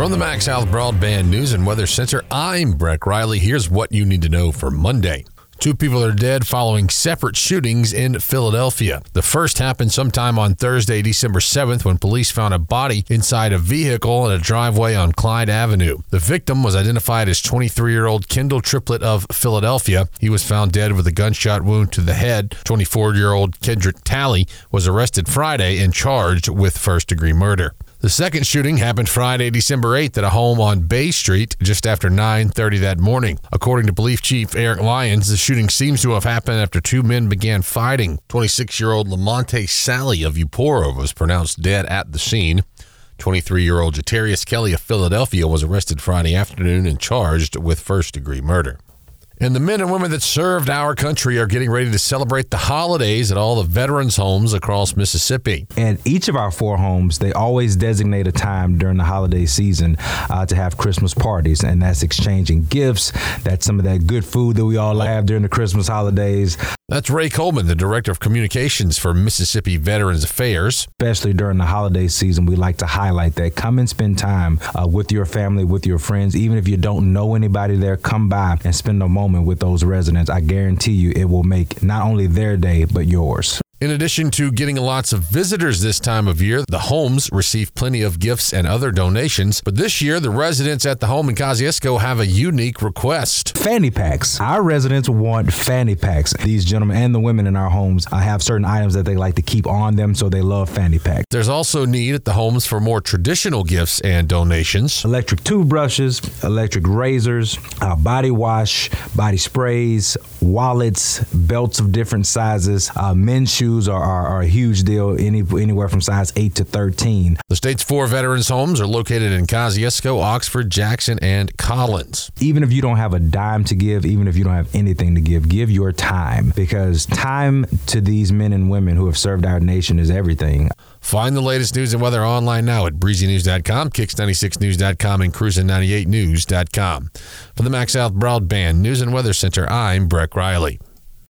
From the MaxxSouth Broadband News and Weather Center, I'm Breck Riley. Here's what you need to know for Monday. Two people are dead following separate shootings in Philadelphia. The first happened sometime on Thursday, December 7th, when police found a body inside a vehicle in a driveway on Clyde Avenue. The victim was identified as 23 year old Kendall Triplett of Philadelphia. He was found dead with a gunshot wound to the head. 24 year old Kendrick Talley was arrested Friday and charged with first degree murder. The second shooting happened Friday, December 8th at a home on Bay Street just after 9:30 that morning. According to Police Chief Eric Lyons, the shooting seems to have happened after two men began fighting. 26-year-old Lamonte Sally of Eupora was pronounced dead at the scene. 23-year-old Jatarius Kelly of Philadelphia was arrested Friday afternoon and charged with first-degree murder. And the men and women that served our country are getting ready to celebrate the holidays at all the veterans' homes across Mississippi. And each of our four homes, they always designate a time during the holiday season uh, to have Christmas parties, and that's exchanging gifts. That's some of that good food that we all have during the Christmas holidays. That's Ray Coleman, the Director of Communications for Mississippi Veterans Affairs. Especially during the holiday season, we like to highlight that. Come and spend time uh, with your family, with your friends. Even if you don't know anybody there, come by and spend a moment with those residents. I guarantee you it will make not only their day, but yours. In addition to getting lots of visitors this time of year, the homes receive plenty of gifts and other donations. But this year, the residents at the home in Kosciusko have a unique request. Fanny packs. Our residents want fanny packs. These gentlemen and the women in our homes have certain items that they like to keep on them, so they love fanny packs. There's also need at the homes for more traditional gifts and donations. Electric toothbrushes, electric razors, uh, body wash, body sprays, wallets, belts of different sizes, uh, men's shoes shoes are, are, are, a huge deal, any, anywhere from size 8 to 13. The state's four veterans' homes are located in Kosciusko, Oxford, Jackson, and Collins. Even if you don't have a dime to give, even if you don't have anything to give, give your time because time to these men and women who have served our nation is everything. Find the latest news and weather online now at breezynews.com, kicks96news.com, and cruisin98news.com. For the MaxxSouth Broadband News and Weather Center, I'm Breck Riley.